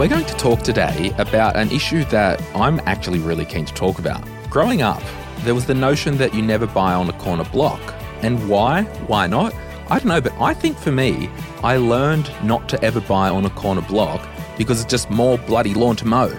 We're going to talk today about an issue that I'm actually really keen to talk about. Growing up, there was the notion that you never buy on a corner block. And why? Why not? I don't know, but I think for me, I learned not to ever buy on a corner block because it's just more bloody lawn to mow.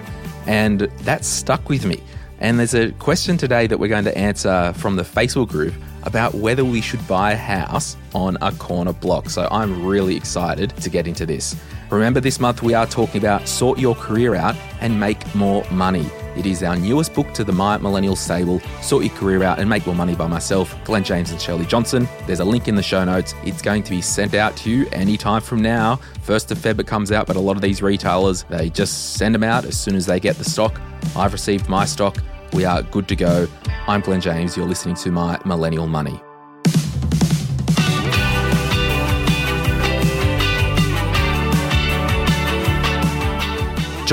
And that stuck with me. And there's a question today that we're going to answer from the Facebook group about whether we should buy a house on a corner block. So I'm really excited to get into this. Remember, this month we are talking about sort your career out and make more money. It is our newest book to the My Millennial Stable, Sort Your Career Out and Make More Money by myself, Glen James and Shirley Johnson. There's a link in the show notes. It's going to be sent out to you anytime from now. First of Feb it comes out, but a lot of these retailers, they just send them out as soon as they get the stock. I've received my stock. We are good to go. I'm Glen James. You're listening to My Millennial Money.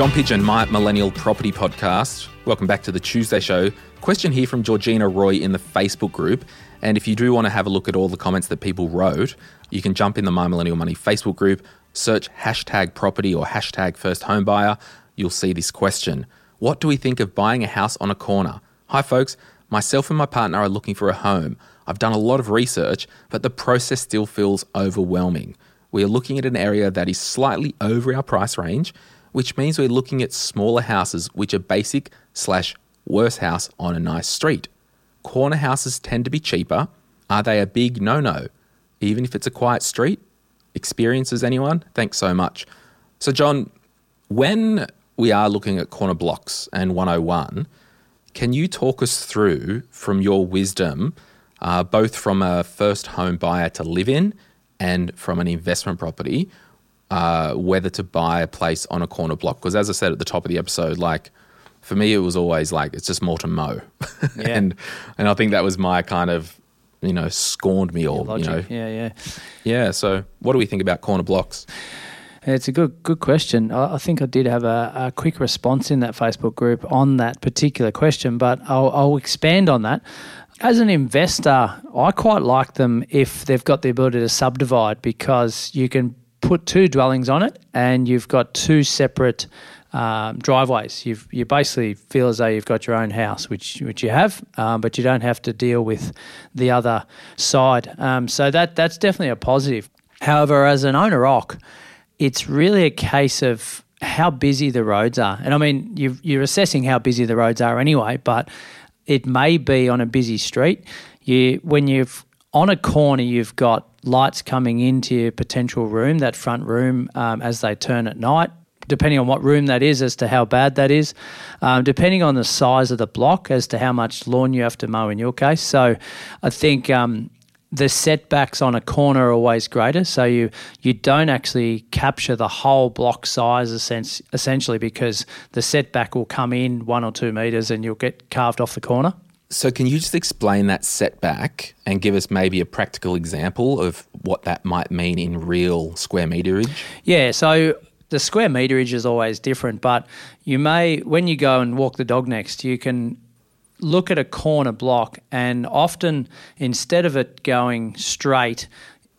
John Pidgeon, my Millennial Property Podcast. Welcome back to the Tuesday show. Question here from Georgina Roy in the Facebook group. And if you do want to have a look at all the comments that people wrote, you can jump in the My Millennial Money Facebook group, search hashtag property or hashtag first home buyer. You'll see this question. What do we think of buying a house on a corner? Hi, folks. Myself and my partner are looking for a home. I've done a lot of research, but the process still feels overwhelming. We are looking at an area that is slightly over our price range which means we're looking at smaller houses which are basic slash worse house on a nice street. Corner houses tend to be cheaper. Are they a big no no? Even if it's a quiet street? Experiences anyone? Thanks so much. So, John, when we are looking at corner blocks and 101, can you talk us through from your wisdom, uh, both from a first home buyer to live in and from an investment property, uh, whether to buy a place on a corner block. Because as I said at the top of the episode, like for me, it was always like it's just more to mow, yeah. and and I think that was my kind of you know scorned me all. You know, yeah, yeah, yeah. So what do we think about corner blocks? It's a good good question. I, I think I did have a, a, quick response in that Facebook group on that particular question, but I'll, I'll expand on that. As an investor, I quite like them if they've got the ability to subdivide because you can put two dwellings on it, and you've got two separate um, driveways. You've, you basically feel as though you've got your own house, which which you have, um, but you don't have to deal with the other side. Um, so that that's definitely a positive. However, as an owner occ, it's really a case of how busy the roads are. And I mean, you you're assessing how busy the roads are anyway, but it may be on a busy street. You when you've on a corner, you've got lights coming into your potential room, that front room, um, as they turn at night. Depending on what room that is, as to how bad that is, um, depending on the size of the block, as to how much lawn you have to mow in your case. So, I think um, the setbacks on a corner are always greater. So you you don't actually capture the whole block size essentially because the setback will come in one or two meters and you'll get carved off the corner. So, can you just explain that setback and give us maybe a practical example of what that might mean in real square meterage? Yeah, so the square meterage is always different, but you may, when you go and walk the dog next, you can look at a corner block, and often instead of it going straight,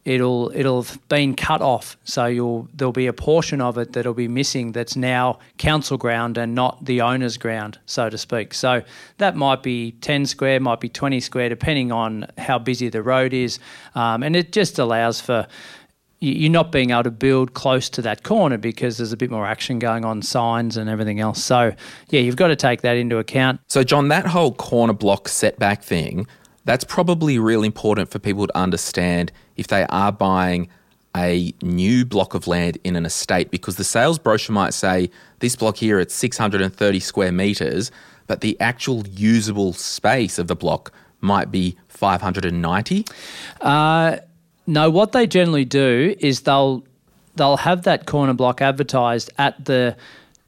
it'll it'll have been cut off. So you'll there'll be a portion of it that'll be missing that's now council ground and not the owner's ground, so to speak. So that might be 10 square, might be 20 square, depending on how busy the road is, um, and it just allows for you're not being able to build close to that corner because there's a bit more action going on, signs and everything else. So, yeah, you've got to take that into account. So, John, that whole corner block setback thing, that's probably really important for people to understand if they are buying a new block of land in an estate because the sales brochure might say this block here at 630 square meters but the actual usable space of the block might be 590. Uh, no, what they generally do is they'll they'll have that corner block advertised at the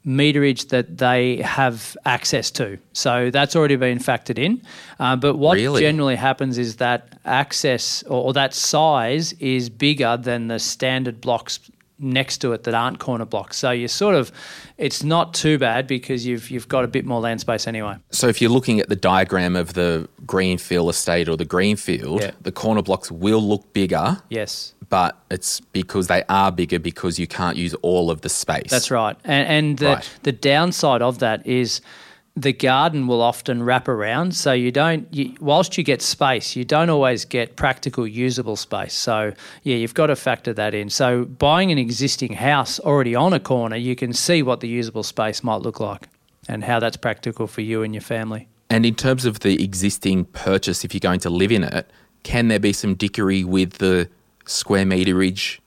meterage that they have access to. So that's already been factored in. Uh, but what Really? generally happens is that access or, or that size is bigger than the standard blocks next to it that aren't corner blocks. So you sort of it's not too bad because you've you've got a bit more land space anyway. So if you're looking at the diagram of the Greenfield estate or the Greenfield, Yeah. the corner blocks will look bigger, Yes. but it's because they are bigger because you can't use all of the space. That's right. And, and the, Right. the downside of that is the garden will often wrap around. So you don't, you, whilst you get space, you don't always get practical usable space. So yeah, you've got to factor that in. So buying an existing house already on a corner, you can see what the usable space might look like and how that's practical for you and your family. And in terms of the existing purchase, if you're going to live in it, can there be some dickery with the square meterage?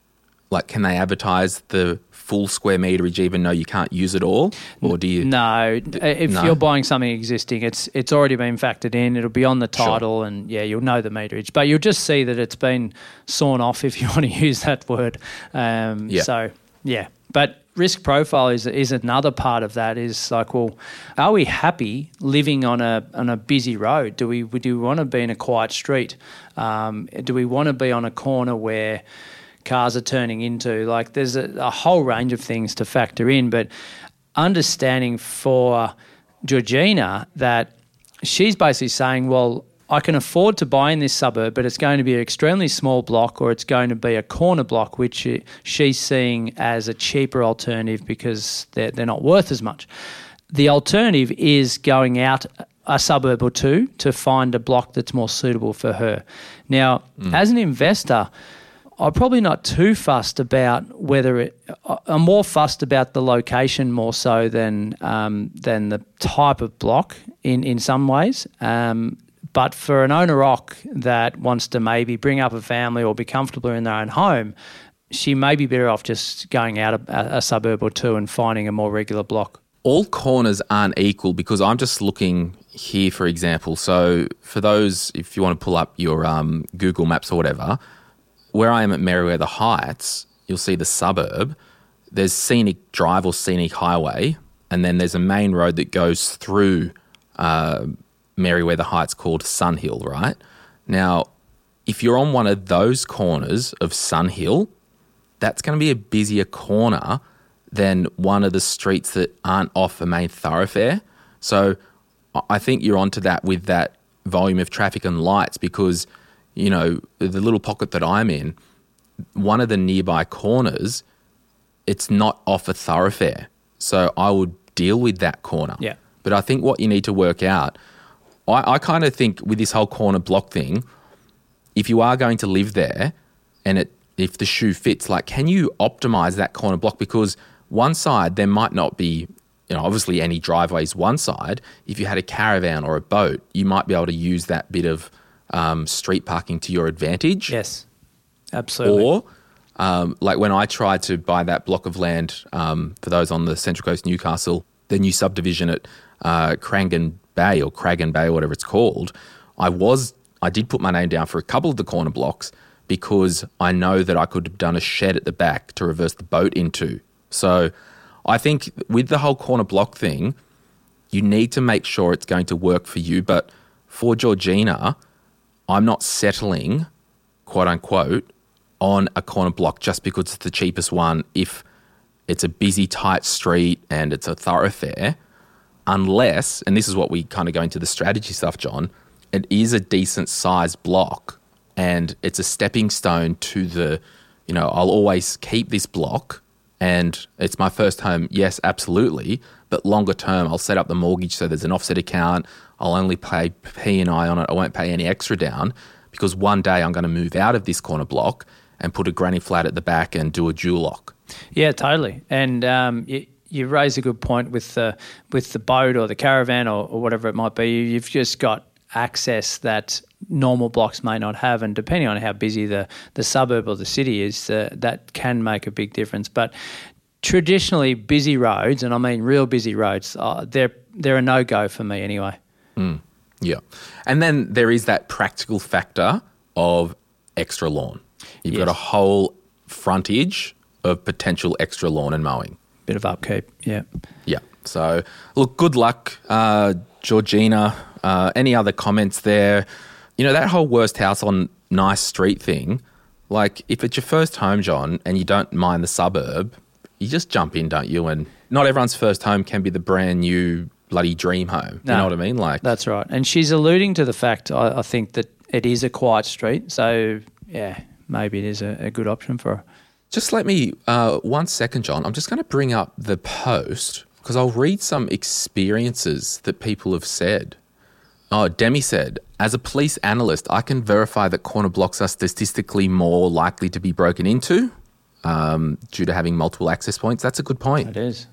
Like, can they advertise the full square meterage even though you can't use it all? Or do you? No, if no? you're buying something existing, it's it's already been factored in. It'll be on the Sure. title, and yeah, you'll know the meterage. But you'll just see that it's been sawn off, if you want to use that word. Um, Yeah. So yeah, but risk profile is is another part of that. Is like, well, are we happy living on a on a busy road? Do we do we want to be in a quiet street? Um, do we want to be on a corner where cars are turning into. Like there's a, a whole range of things to factor in, but understanding for Georgina that she's basically saying, well, I can afford to buy in this suburb, but it's going to be an extremely small block or it's going to be a corner block, which she's seeing as a cheaper alternative because they're, they're not worth as much. The alternative is going out a suburb or two to find a block that's more suitable for her. Now, hmm. as an investor, I'm probably not too fussed about whether it. I'm more fussed about the location more so than um, than the type of block in in some ways. Um, but for an owner occ that wants to maybe bring up a family or be comfortable in their own home, she may be better off just going out a, a suburb or two and finding a more regular block. all corners aren't equal because I'm just looking here, for example. So, for those, if you want to pull up your um, Google Maps or whatever, where I am at Merewether Heights, you'll see the suburb. There's scenic drive or scenic highway, and then there's a main road that goes through uh, Merewether Heights called Sun Hill, right? Now, if you're on one of those corners of Sun Hill, that's going to be a busier corner than one of the streets that aren't off a main thoroughfare. So I think you're onto that with that volume of traffic and lights because, you know, the little pocket that I'm in, one of the nearby corners, it's not off a thoroughfare. So I would deal with that corner. Yeah. But I think what you need to work out, I, I kind of think with this whole corner block thing, if you are going to live there and it if the shoe fits like can you optimize that corner block because one side there might not be you know obviously any driveways one side if you had a caravan or a boat you might be able to use that bit of um, street parking to your advantage Yes, absolutely. or um, like when I tried to buy that block of land um, for those on the Central Coast Newcastle, the new subdivision at uh, Crangan Bay or Cragan Bay, or whatever it's called, I was I did put my name down for a couple of the corner blocks because I know that I could have done a shed at the back to reverse the boat into. So I think with the whole corner block thing, you need to make sure it's going to work for you. But for Georgina, I'm not settling, quote unquote, on a corner block just because it's the cheapest one if it's a busy, tight street and it's a thoroughfare, unless, and this is what we kind of go into the strategy stuff, John, it is a decent sized block and it's a stepping stone to the, you know, I'll always keep this block and it's my first home. Yes, absolutely. But longer term, I'll set up the mortgage so there's an offset account. I'll only pay P and I on it. I won't pay any extra down because one day I'm going to move out of this corner block and put a granny flat at the back and do a dual occ. Yeah, totally. And um, you, you raise a good point with the with the boat or the caravan or, or whatever it might be. You- You've just got access that normal blocks may not have, and depending on how busy the the suburb or the city is, uh, that can make a big difference. But traditionally busy roads, and I mean real busy roads, uh, they're they're a no go for me anyway. Yeah. And then there is that practical factor of extra lawn. You've got a whole frontage of potential extra lawn and mowing. Bit of upkeep, yeah. Yeah. So, look, good luck, uh, Georgina. Uh, any other comments there? You know, that whole worst house on nice street thing, like if it's your first home, John, and you don't mind the suburb, you just jump in, don't you? And not everyone's first home can be the brand new bloody dream home. You know what I mean? Like, That's right. And she's alluding to the fact, I, I think, that it is a quiet street. So, yeah, maybe it is a, a good option for her. Just let me, uh, one second, John. I'm just going to bring up the post because I'll read some experiences that people have said. Oh, Demi said, as a police analyst, I can verify that corner blocks are statistically more likely to be broken into um, due to having multiple access points. That's a good point. It is.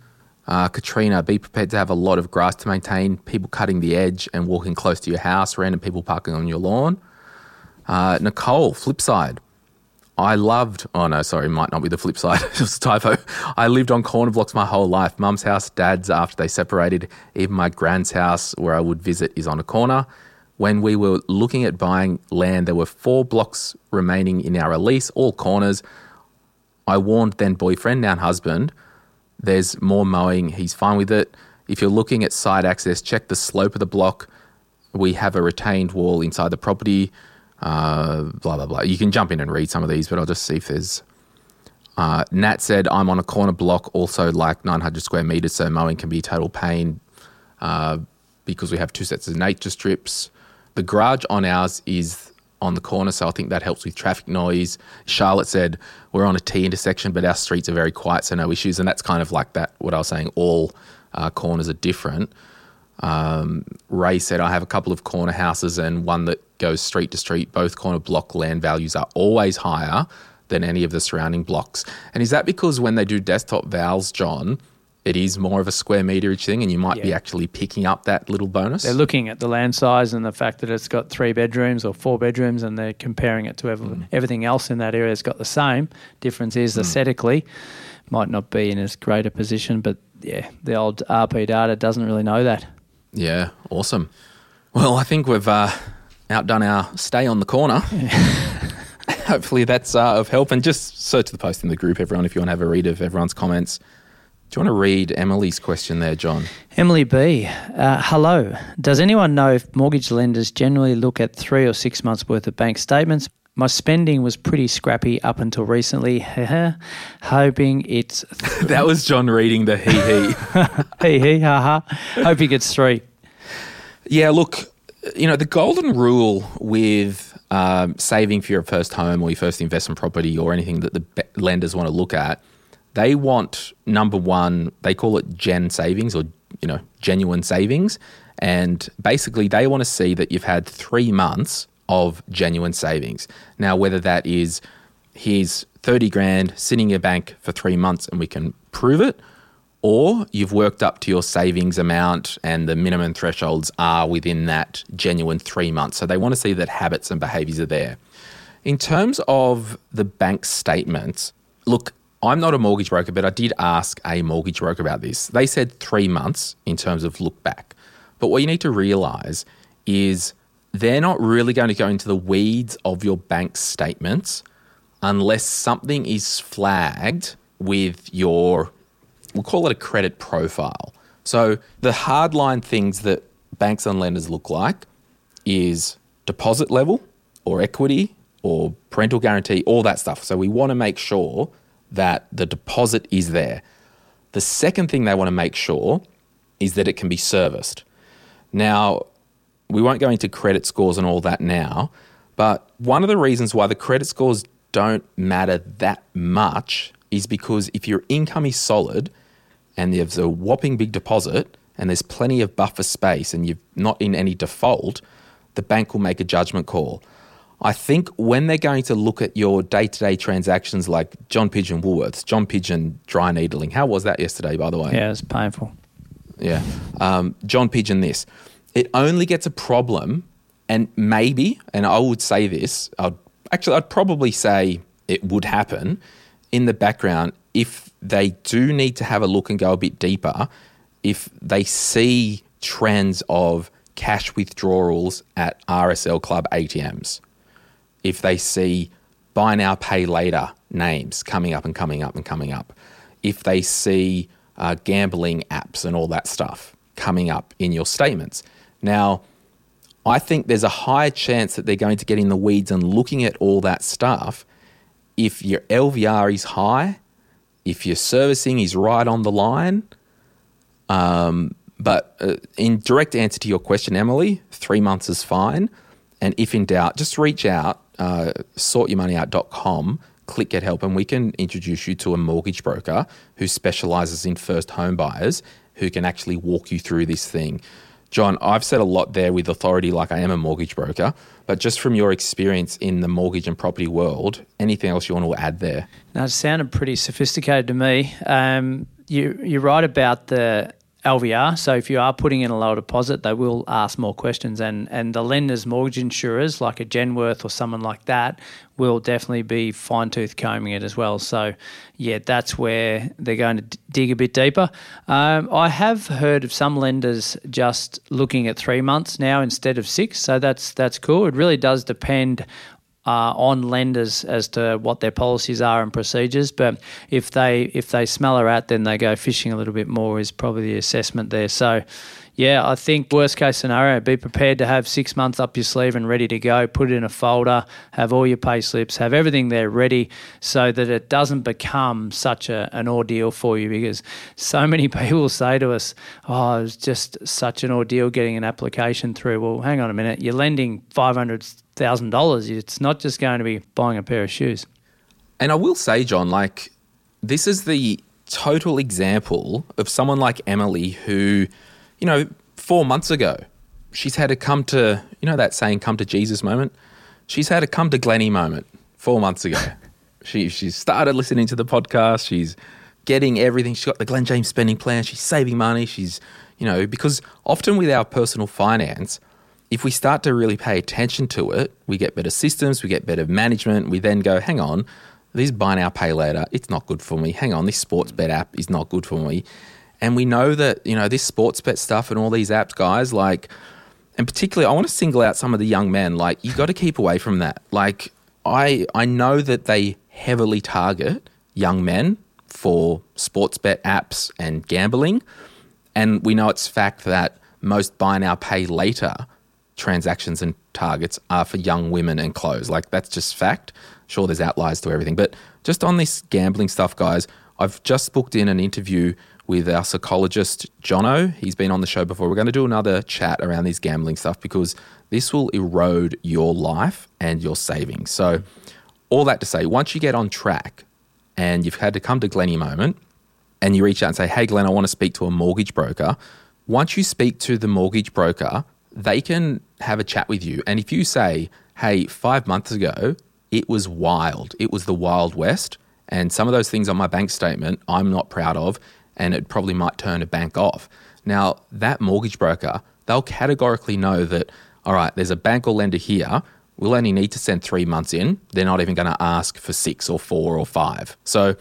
Uh, Katrina, be prepared to have a lot of grass to maintain, people cutting the edge and walking close to your house, random people parking on your lawn. Uh, Nicole, flip side. I loved, oh no, sorry, might not be the flip side. it was a typo. I lived on corner blocks my whole life. Mum's house, dad's after they separated. Even my grand's house, where I would visit, is on a corner. When we were looking at buying land, there were four blocks remaining in our lease, all corners. I warned then boyfriend, now husband, there's more mowing. He's fine with it. If you're looking at side access, check the slope of the block. We have a retained wall inside the property. Uh, blah blah blah. You can jump in and read some of these, but I'll just see if there's. Uh, Nat said, "I'm on a corner block, also like 900 square meters, so mowing can be total pain uh, because we have two sets of nature strips. The garage on ours is on the corner, so I think that helps with traffic noise. Charlotte said, We're on a T intersection, but our streets are very quiet, so no issues. And that's kind of like that, what I was saying, all uh, corners are different. Um, Ray said, I have a couple of corner houses and one that goes street to street. Both corner block land values are always higher than any of the surrounding blocks. And is that because when they do desktop vals, John, it is more of a square meterage thing and you might be actually picking up that little bonus? They're looking at the land size and the fact that it's got three bedrooms or four bedrooms, and they're comparing it to ev- Mm. everything else in that area. It's got the same. Difference is aesthetically, might not be in as great a position, but yeah, the old RP data doesn't really know that. Yeah, awesome. Well, I think we've uh, outdone our stay on the corner. Hopefully that's uh, of help. And just search the post in the group, everyone, if you want to have a read of everyone's comments. Do you want to read Emily's question there, John? Emily B, uh, hello. Does anyone know if mortgage lenders generally look at three or six months worth of bank statements? My spending was pretty scrappy up until recently. Hoping it's that was John reading the he he. hee hee ha ha. Hope he gets three. Yeah, look, you know, the golden rule with um, saving for your first home or your first investment property or anything that the lenders want to look at, they want number one, they call it gen savings or, you know, genuine savings. And basically, they want to see that you've had three months of genuine savings. Now, whether that is here's 30 grand sitting in your bank for three months and we can prove it, or you've worked up to your savings amount and the minimum thresholds are within that genuine three months. So they want to see that habits and behaviors are there. In terms of the bank statements, look, I'm not a mortgage broker, but I did ask a mortgage broker about this. They said three months in terms of look back. But what you need to realize is they're not really going to go into the weeds of your bank statements unless something is flagged with your we'll call it a credit profile. So the hardline things that banks and lenders look like is deposit level or equity or parental guarantee, all that stuff. So we want to make sure that the deposit is there. The second thing they want to make sure is that it can be serviced. Now, we won't go into credit scores and all that now, but one of the reasons why the credit scores don't matter that much is because if your income is solid and there's a whopping big deposit and there's plenty of buffer space and you're not in any default, the bank will make a judgment call. I think when they're going to look at your day to day transactions like John Pidgeon Woolworths, John Pidgeon dry needling, how was that yesterday, by the way? Yeah, it's painful. Yeah. Um, John Pidgeon, this. It only gets a problem, and maybe, and I would say this, I'd, actually, I'd probably say it would happen in the background if they do need to have a look and go a bit deeper, if they see trends of cash withdrawals at RSL Club ATMs, if they see buy now, pay later names coming up and coming up and coming up, if they see uh, gambling apps and all that stuff coming up in your statements. Now, I think there's a higher chance that they're going to get in the weeds and looking at all that stuff if your LVR is high, if your servicing is right on the line. Um, but uh, in direct answer to your question, Emily, three months is fine. And if in doubt, just reach out, uh, sortyourmoneyout.com, click get help, and we can introduce you to a mortgage broker who specializes in first home buyers who can actually walk you through this thing. John, I've said a lot there with authority, like I am a mortgage broker, but just from your experience in the mortgage and property world, anything else you want to add there? Now, it sounded pretty sophisticated to me. Um, you, you're right about the LVR. So if you are putting in a lower deposit, they will ask more questions, and and the lenders, mortgage insurers like a Genworth or someone like that will definitely be fine tooth combing it as well. So yeah, that's where they're going to d- dig a bit deeper. Um, I have heard of some lenders just looking at three months now instead of six, so that's that's cool. It really does depend uh, on lenders as to what their policies are and procedures. But if they if they smell a rat, then they go fishing a little bit more. Is probably the assessment there. So. Yeah, I think worst case scenario, be prepared to have six months up your sleeve and ready to go. Put it in a folder, have all your pay slips, have everything there ready so that it doesn't become such a, an ordeal for you because so many people say to us, Oh, it's just such an ordeal getting an application through. Well, hang on a minute, you're lending 500 thousand dollars. It's not just going to be buying a pair of shoes. And I will say, John, like this is the total example of someone like Emily who, you know, four months ago, she's had to come to, you know, that saying, come to Jesus moment. She's had a come to Glenny moment four months ago. she she started listening to the podcast. She's getting everything. She's got the Glen James spending plan. She's saving money. She's, you know, because often with our personal finance, if we start to really pay attention to it, we get better systems, we get better management. We then go, hang on, this buy now, pay later, it's not good for me. Hang on, this sports bet app is not good for me. And we know that, you know, this sports bet stuff and all these apps, guys, like, and particularly, I want to single out some of the young men. Like, you got to keep away from that. Like, I I know that they heavily target young men for sports bet apps and gambling, and we know it's fact that most buy now, pay later transactions and targets are for young women and clothes. Like that's just fact. Sure, there's outliers to everything, but just on this gambling stuff, guys, I've just booked in an interview with our psychologist Jono. He's been on the show before. We're going to do another chat around this gambling stuff because this will erode your life and your savings. So, all that to say, once you get on track and you've had to come to Glenny moment and you reach out and say, Hey, Glen, I want to speak to a mortgage broker. Once you speak to the mortgage broker, they can have a chat with you. And if you say, hey, five months ago, it was wild, it was the Wild West, and some of those things on my bank statement I'm not proud of, and it probably might turn a bank off. Now, that mortgage broker, they'll categorically know that, all right, there's a bank or lender here. We'll only need to send three months in. They're not even going to ask for six or four or five. So,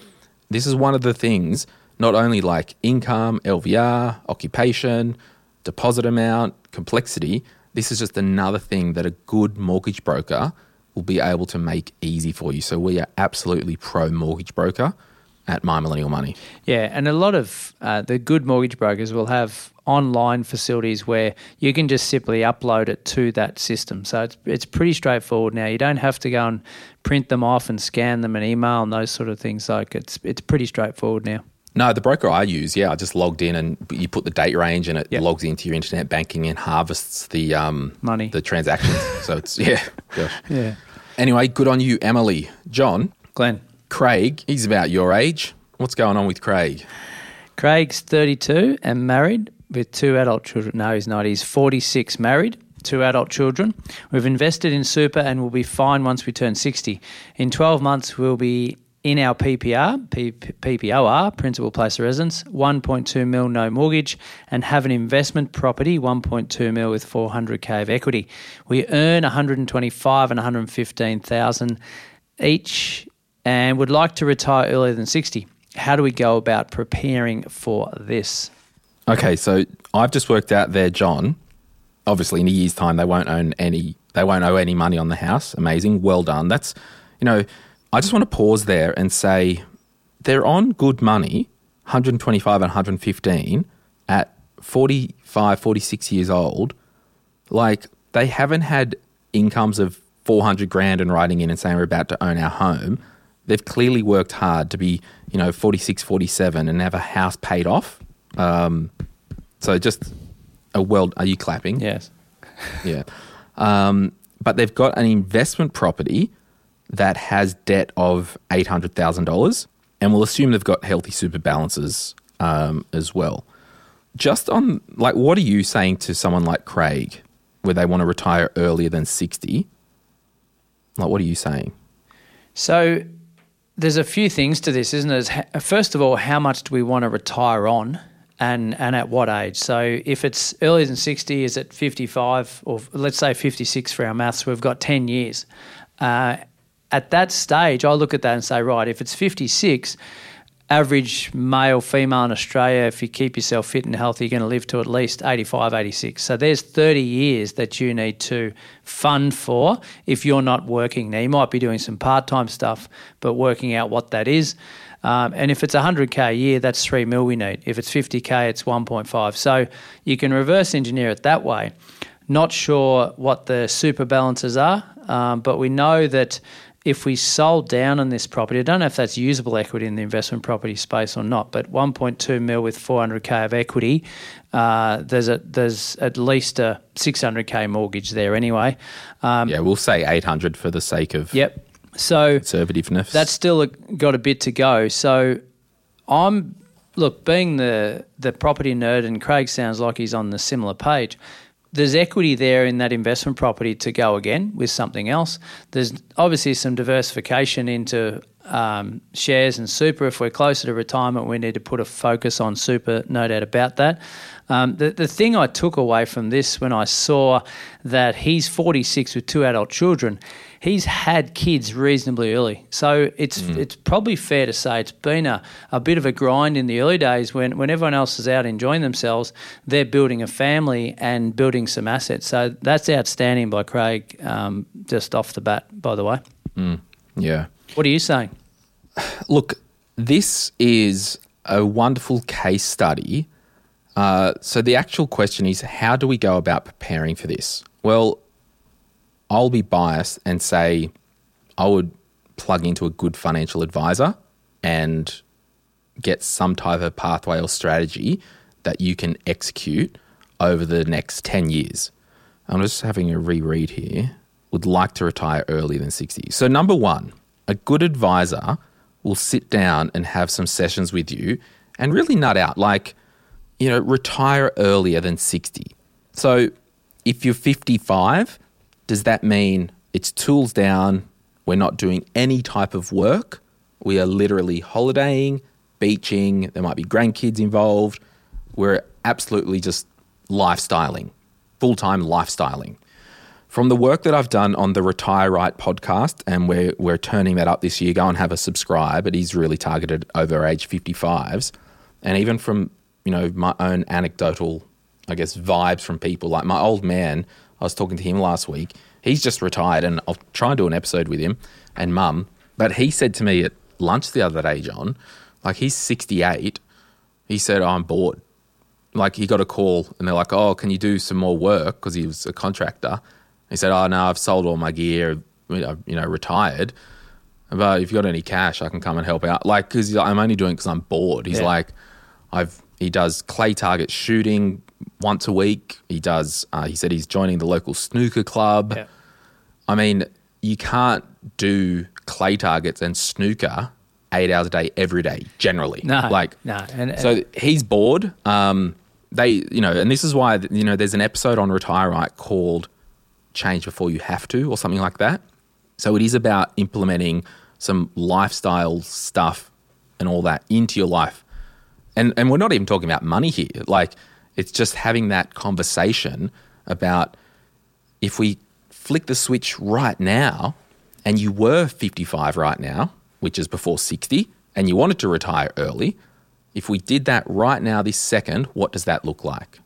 this is one of the things, not only like income, LVR, occupation, deposit amount, complexity, this is just another thing that a good mortgage broker will be able to make easy for you. So we are absolutely pro mortgage broker at My Millennial Money. Yeah, and a lot of uh, the good mortgage brokers will have online facilities where you can just simply upload it to that system. So it's it's pretty straightforward now. You don't have to go and print them off and scan them and email and those sort of things. Like it's it's pretty straightforward now. No, the broker I use, yeah, I just logged in and you put the date range and it Yep. logs into your internet banking and harvests the um, Money. the transactions. so it's yeah, gosh. Yeah. Anyway, good on you, Emily. John, Glen. Craig, he's about your age. What's going on with Craig? Craig's 32 and married with two adult children. No, he's not. He's 46 married, two adult children. We've invested in super and we'll be fine once we turn 60. In 12 months, we'll be in our PPR, P- PPOR, principal place of residence, 1.2 mil no mortgage, and have an investment property, 1.2 mil with 400k of equity. We earn 125 and 115,000 each, and would like to retire earlier than 60. how do we go about preparing for this? Okay, so I've just worked out there, John. Obviously, in a year's time, they won't own any. They won't owe any money on the house. Amazing, well done. That's, you know, I just want to pause there and say they're on good money, 125 and 115 at 45, 46 years old. Like they haven't had incomes of 400 grand and writing in and saying we're about to own our home. They've clearly worked hard to be, you know, 46, 47 and have a house paid off. Um, so just a world. Are you clapping? Yes. Yeah. Um, but they've got an investment property that has debt of $800,000. And we'll assume they've got healthy super balances um, as well. Just on, like, what are you saying to someone like Craig where they want to retire earlier than 60? Like, what are you saying? So there's a few things to this, isn't it? First of all, how much do we want to retire on? And, and at what age? So if it's earlier than 60, is it 55 or let's say 56 for our maths? We've got 10 years. Uh, at that stage, I look at that and say, right, if it's 56, average male, female in Australia, if you keep yourself fit and healthy, you're going to live to at least 85, 86. So there's 30 years that you need to fund for if you're not working. Now, you might be doing some part time stuff, but working out what that is. Um, and if it's 100k a year, that's 3 mil we need. If it's 50k, it's 1.5. So you can reverse engineer it that way. Not sure what the super balances are, um, but we know that if we sold down on this property, I don't know if that's usable equity in the investment property space or not, but 1.2 mil with 400k of equity, uh, there's a there's at least a 600k mortgage there anyway. Um, yeah, we'll say 800 for the sake of yep. So conservativeness. That's still got a bit to go. So I'm look being the the property nerd, and Craig sounds like he's on the similar page there's equity there in that investment property to go again with something else. There's obviously some diversification into um, shares and super. If we're closer to retirement, we need to put a focus on super, no doubt about that. Um, the, the thing I took away from this when I saw that he's 46 with two adult children, he's had kids reasonably early. So it's mm. it's probably fair to say it's been a, a bit of a grind in the early days when, when everyone else is out enjoying themselves, they're building a family and building some assets. So that's outstanding by Craig, um, just off the bat, by the way. Mm. Yeah. What are you saying? Look, this is a wonderful case study. Uh, so the actual question is how do we go about preparing for this? Well, I'll be biased and say I would plug into a good financial advisor and get some type of pathway or strategy that you can execute over the next 10 years. I'm just having a reread here. Would like to retire earlier than 60. So, number one, a good advisor will sit down and have some sessions with you and really nut out like, you know, retire earlier than 60. So, if you're 55, does that mean it's tools down? We're not doing any type of work. We are literally holidaying, beaching. There might be grandkids involved. We're absolutely just lifestyling, full time lifestyling. From the work that I've done on the Retire Right podcast, and we're, we're turning that up this year, go and have a subscribe. It is really targeted over age 55s. And even from, you know, my own anecdotal, I guess, vibes from people, like my old man I was talking to him last week. He's just retired, and I'll try and do an episode with him and mum. But he said to me at lunch the other day, John, like he's 68. He said, oh, I'm bored. Like he got a call, and they're like, oh, can you do some more work? Because he was a contractor. He said, oh, no, I've sold all my gear, you know, retired. But if you've got any cash, I can come and help out. Like, because I'm only doing because I'm bored. He's yeah. like, I've he does clay target shooting, once a week. He does. Uh, he said he's joining the local snooker club. Yeah. I mean, you can't do clay targets and snooker eight hours a day every day. Generally, no, like no. And, so he's bored. Um, they, you know, and this is why you know there's an episode on Retire Right called "Change Before You Have to" or something like that. So it is about implementing some lifestyle stuff and all that into your life. And and we're not even talking about money here. Like it's just having that conversation about if we flick the switch right now and you were 55 right now, which is before 60, and you wanted to retire early, if we did that right now, this second, what does that look like?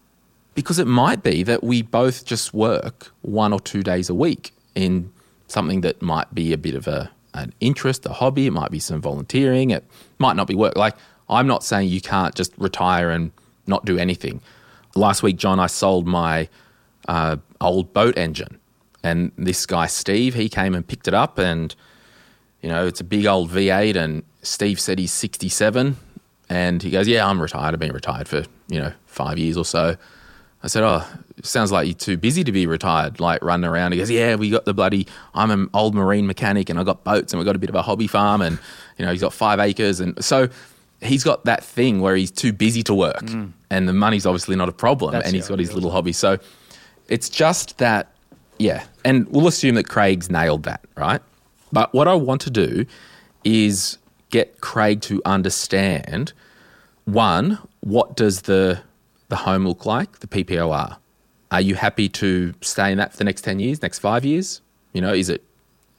Because it might be that we both just work one or two days a week in something that might be a bit of a, an interest, a hobby. It might be some volunteering. It might not be work. Like, I'm not saying you can't just retire and not do anything. Last week, John, I sold my uh, old boat engine. And this guy, Steve, he came and picked it up. And, you know, it's a big old V8. And Steve said he's 67. And he goes, Yeah, I'm retired. I've been retired for, you know, five years or so. I said, Oh, sounds like you're too busy to be retired, like running around. He goes, Yeah, we got the bloody, I'm an old marine mechanic and I got boats and we got a bit of a hobby farm and, you know, he's got five acres. And so he's got that thing where he's too busy to work mm. and the money's obviously not a problem That's and he's got his little hobby. So it's just that, yeah. And we'll assume that Craig's nailed that, right? But what I want to do is get Craig to understand one, what does the the home look like, the PPOR? Are you happy to stay in that for the next 10 years, next five years? You know, is it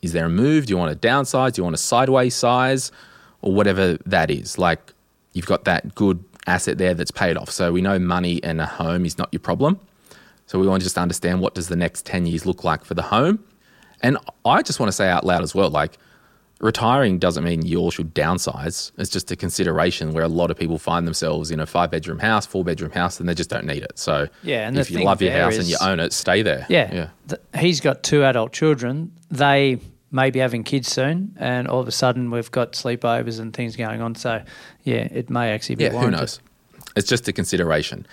is there a move? Do you want a downsize? Do you want a sideways size? Or whatever that is. Like you've got that good asset there that's paid off. So we know money and a home is not your problem. So we want to just understand what does the next 10 years look like for the home. And I just want to say out loud as well, like retiring doesn't mean you all should downsize. It's just a consideration where a lot of people find themselves in a five bedroom house, four bedroom house, and they just don't need it. So Yeah, and if you love your house and you own it, stay there. Yeah. Yeah. Th- he's got two adult children. They may be having kids soon, and all of a sudden we've got sleepovers and things going on. So, yeah, it may actually be Yeah, who knows? It's just a consideration.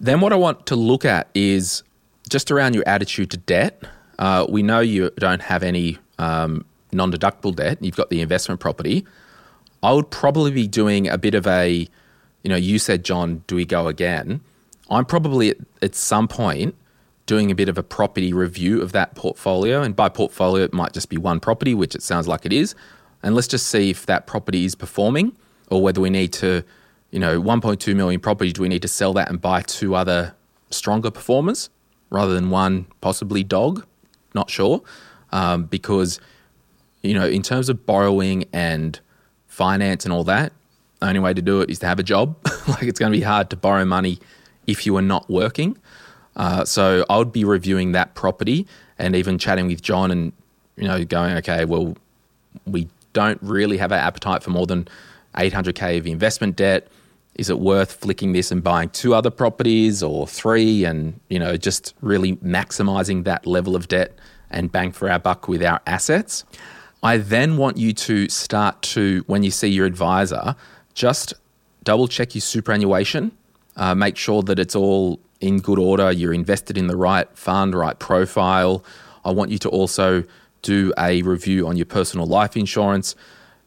Then what I want to look at is just around your attitude to debt. Uh, we know you don't have any um, non-deductible debt. You've got the investment property. I would probably be doing a bit of a, you know, you said, John, do we go again? I'm probably at, at some point doing a bit of a property review of that portfolio. And by portfolio, it might just be one property, which it sounds like it is. And let's just see if that property is performing or whether we need to, you know, 1.2 million property, do we need to sell that and buy two other stronger performers rather than one possibly dog? Not sure. Um, because, you know, in terms of borrowing and finance and all that, the only way to do it is to have a job. like it's going to be hard to borrow money if you are not working. Uh, so I would be reviewing that property and even chatting with John and you know going, okay, well, we don't really have an appetite for more than 800k of investment debt. Is it worth flicking this and buying two other properties or three, and you know just really maximizing that level of debt and bang for our buck with our assets? I then want you to start to, when you see your advisor, just double check your superannuation, uh, make sure that it's all in good order, you're invested in the right fund, right profile. I want you to also do a review on your personal life insurance.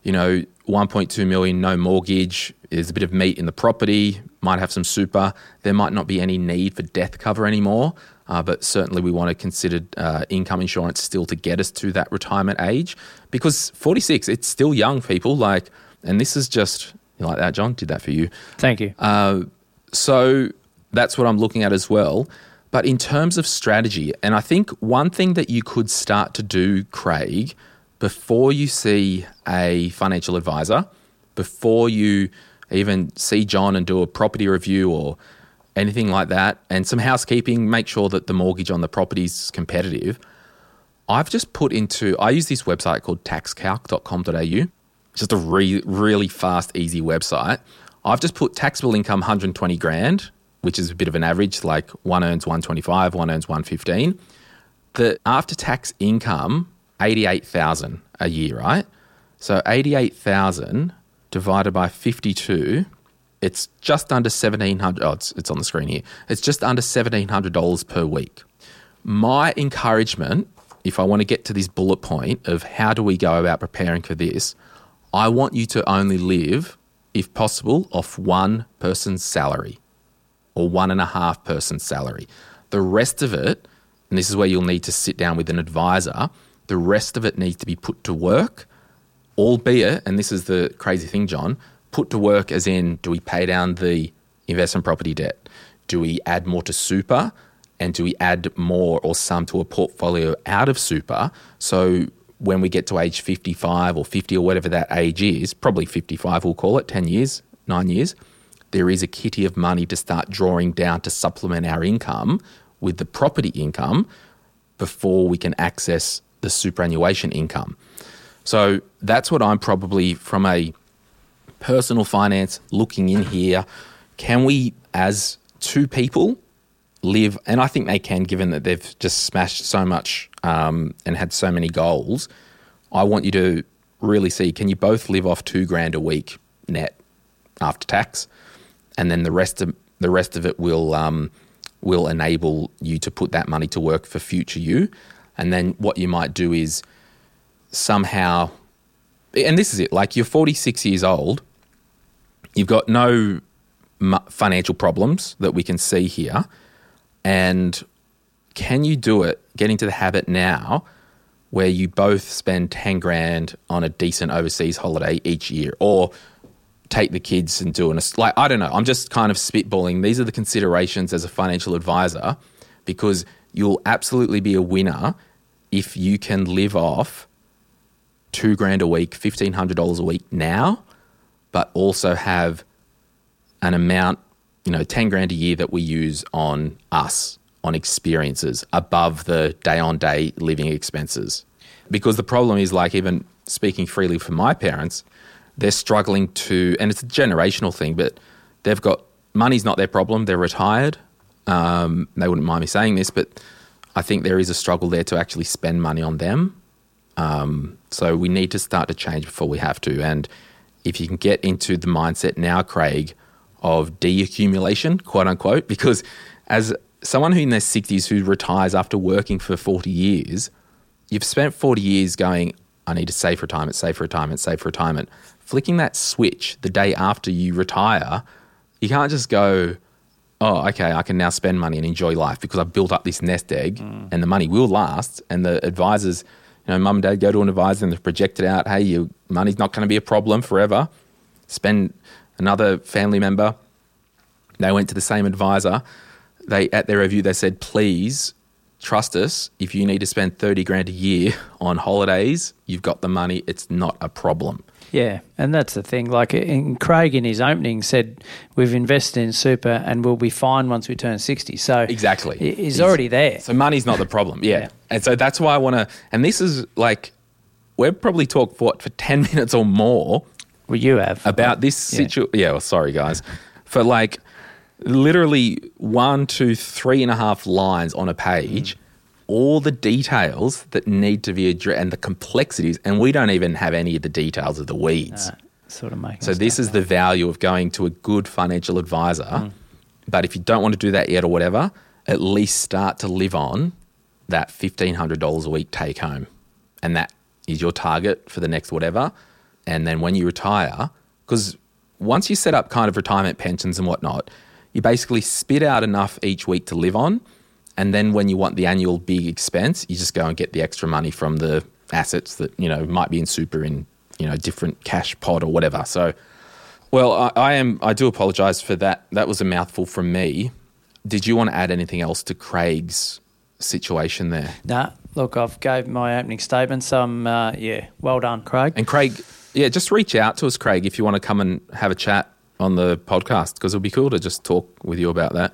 You know, 1.2 million, no mortgage, there's a bit of meat in the property, might have some super. There might not be any need for death cover anymore, uh, but certainly we want to consider uh, income insurance still to get us to that retirement age because 46, it's still young, people. Like, and this is just you like that, John. Did that for you. Thank you. Uh, so that's what I'm looking at as well. But in terms of strategy, and I think one thing that you could start to do, Craig, before you see a financial advisor, before you even see John and do a property review or anything like that, and some housekeeping, make sure that the mortgage on the property is competitive. I've just put into, I use this website called taxcalc.com.au. It's just a re- really fast, easy website. I've just put taxable income 120 grand, which is a bit of an average, like one earns 125, one earns 115. The after tax income, 88,000 a year, right? So 88,000 divided by 52, it's just under 1700 oh, it's, it's on the screen here. It's just under $1,700 per week. My encouragement, if I want to get to this bullet point of how do we go about preparing for this, I want you to only live, if possible, off one person's salary or one and a half person's salary. The rest of it, and this is where you'll need to sit down with an advisor, the rest of it needs to be put to work, albeit, and this is the crazy thing, John, put to work as in do we pay down the investment property debt? Do we add more to super? And do we add more or some to a portfolio out of super? So when we get to age 55 or 50 or whatever that age is, probably 55, we'll call it 10 years, nine years, there is a kitty of money to start drawing down to supplement our income with the property income before we can access the superannuation income. So that's what I'm probably from a personal finance looking in here. Can we, as two people, live? And I think they can, given that they've just smashed so much um, and had so many goals. I want you to really see can you both live off two grand a week net after tax? And then the rest of the rest of it will um, will enable you to put that money to work for future you. And then what you might do is somehow, and this is it, like you're 46 years old, you've got no financial problems that we can see here. And can you do it, get into the habit now where you both spend 10 grand on a decent overseas holiday each year or take the kids and do an, like, I don't know, I'm just kind of spitballing. These are the considerations as a financial advisor because you'll absolutely be a winner if you can live off two grand a week, $1,500 a week now, but also have an amount, you know, 10 grand a year that we use on us, on experiences above the day on day living expenses. Because the problem is, like, even speaking freely for my parents, they're struggling to, and it's a generational thing, but they've got money's not their problem. They're retired. Um, they wouldn't mind me saying this, but I think there is a struggle there to actually spend money on them. Um, so we need to start to change before we have to. And if you can get into the mindset now, Craig, of deaccumulation, quote unquote, because as someone who in their 60s who retires after working for 40 years, you've spent 40 years going, I need to save for retirement, save for retirement, save for retirement. Flicking that switch the day after you retire, you can't just go, oh, okay, I can now spend money and enjoy life because I've built up this nest egg mm. and the money will last. And the advisors, you know, mum and dad go to an advisor and they've projected out, hey, your money's not going to be a problem forever. Spend another family member. They went to the same advisor. They at their review they said, please trust us. If you need to spend thirty grand a year on holidays, you've got the money. It's not a problem. Yeah, and that's the thing. Like in Craig in his opening said, we've invested in super and we'll be fine once we turn sixty. So exactly, he's, he's already there. So money's not the problem. Yeah, yeah. and so that's why I want to. And this is like we've probably talked for what, for ten minutes or more. Well, you have about this situation. Yeah. yeah. Well, sorry guys, for like literally one, two, three and a half lines on a page. Mm all the details that need to be addressed and the complexities, and we don't even have any of the details of the weeds. sort of making so this is the value of going to a good financial advisor. Mm. But if you don't want to do that yet or whatever, at least start to live on that fifteen hundred dollars a week take home, and that is your target for the next whatever. And then when you retire, because once you set up kind of retirement pensions and whatnot, you basically spit out enough each week to live on and then when you want the annual big expense, you just go and get the extra money from the assets that, you know, might be in super in, you know, different cash pod or whatever. So, well, I, I am, I do apologize for that. That was a mouthful from me. Did you want to add anything else to Craig's situation there? Nah, look, I've gave my opening statement. So, um, uh, yeah, well done, Craig. And Craig, yeah, just reach out to us, Craig, if you want to come and have a chat on the podcast because it'll be cool to just talk with you about that.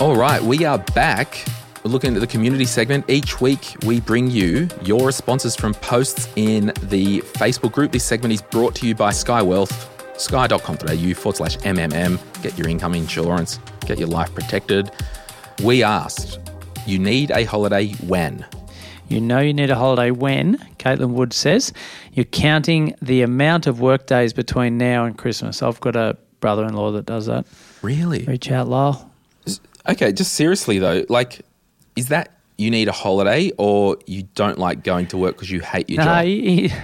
All right, we are back. We're looking at the community segment. Each week, we bring you your responses from posts in the Facebook group. This segment is brought to you by Sky Wealth, sky.com.au forward slash MMM. Get your income insurance, get your life protected. We asked, you need a holiday when? You know you need a holiday when, Caitlin Wood says, you're counting the amount of work days between now and Christmas. I've got a brother in law that does that. Really? Reach out, Lyle. Okay, just seriously though, like, is that you need a holiday or you don't like going to work because you hate your No, job? he, he,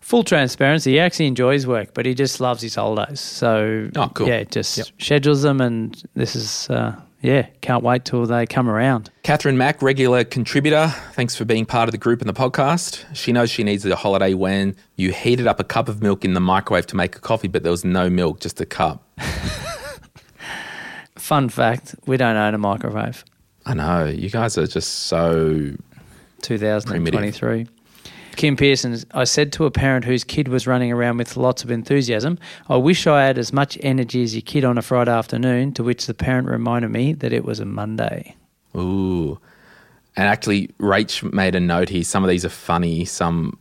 full transparency, he actually enjoys work, but he just loves his holidays. So, Oh, cool. yeah, just schedules them, and this is, uh, yeah, can't wait till they come around. Catherine Mack, regular contributor. Thanks for being part of the group and the podcast. She knows she needs a holiday when you heated up a cup of milk in the microwave to make a coffee, but there was no milk, just a cup. Fun fact we don't own a microwave. I know. You guys are just so. 2023. Kim Pearson, I said to a parent whose kid was running around with lots of enthusiasm, I wish I had as much energy as your kid on a Friday afternoon, to which the parent reminded me that it was a Monday. Ooh. And actually, Rach made a note here. Some of these are funny, some